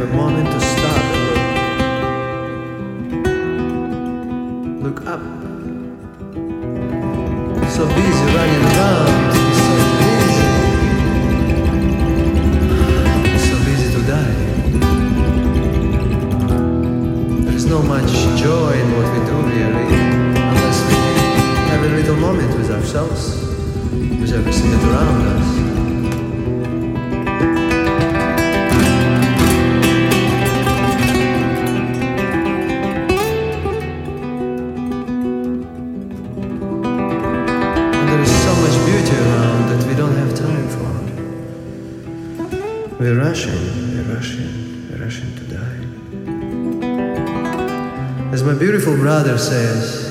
every morning. We're rushing, we're rushing, we're rushing to die. As my beautiful brother says,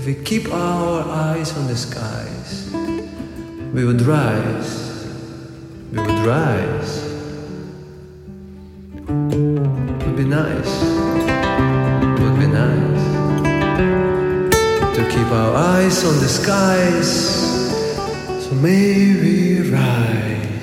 if we keep our eyes on the skies, we would rise, we would rise. It Would be nice, it would be nice to keep our eyes on the skies. So maybe rise,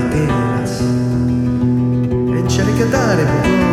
velas, encharcatar el botón.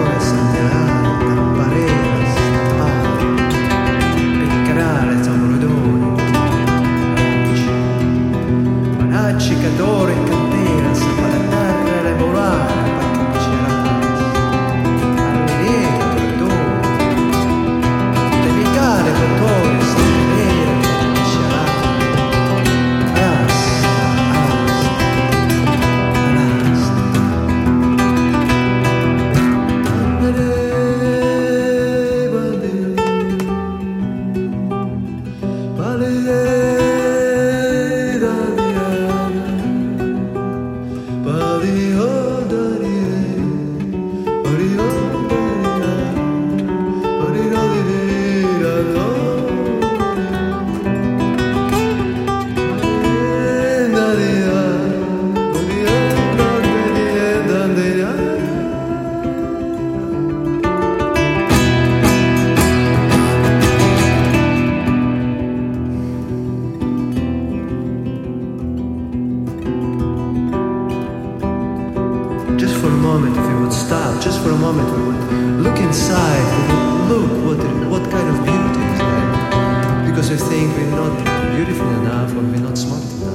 Moment, if we would stop, just for a moment, we would look inside, we would look what, what kind of beauty is there. Because we think we're not beautiful enough, or we're not smart enough,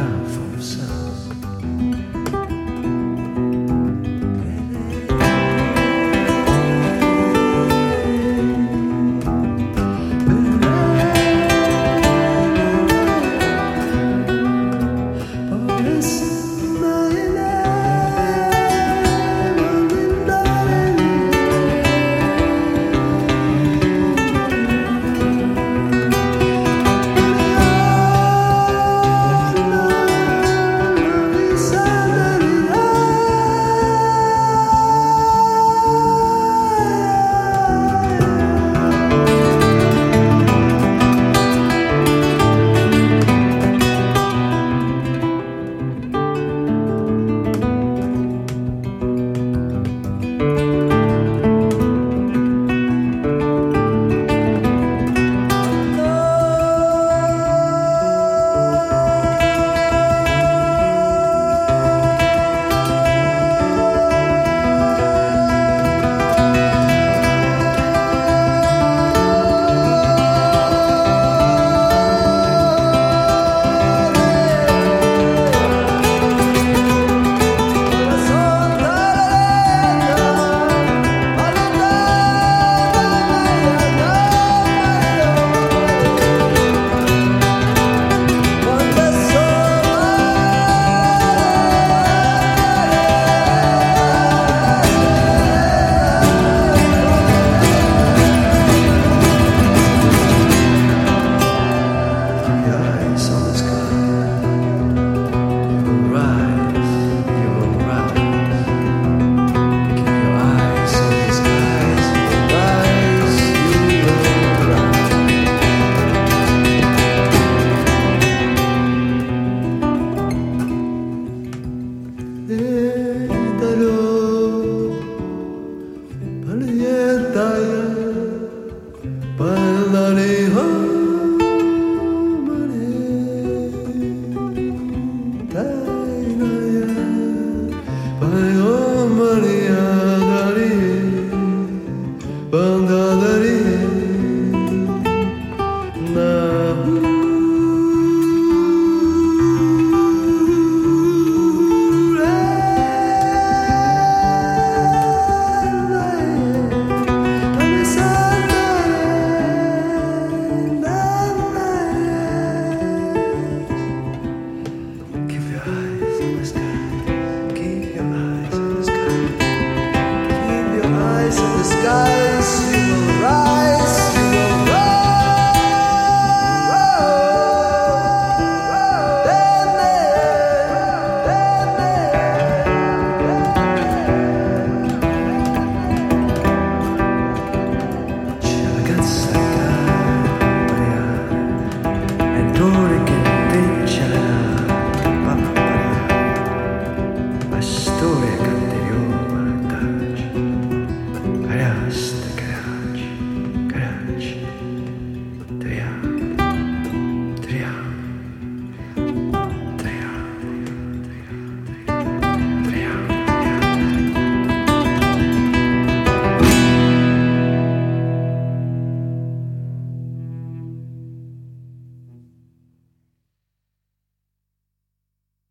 enough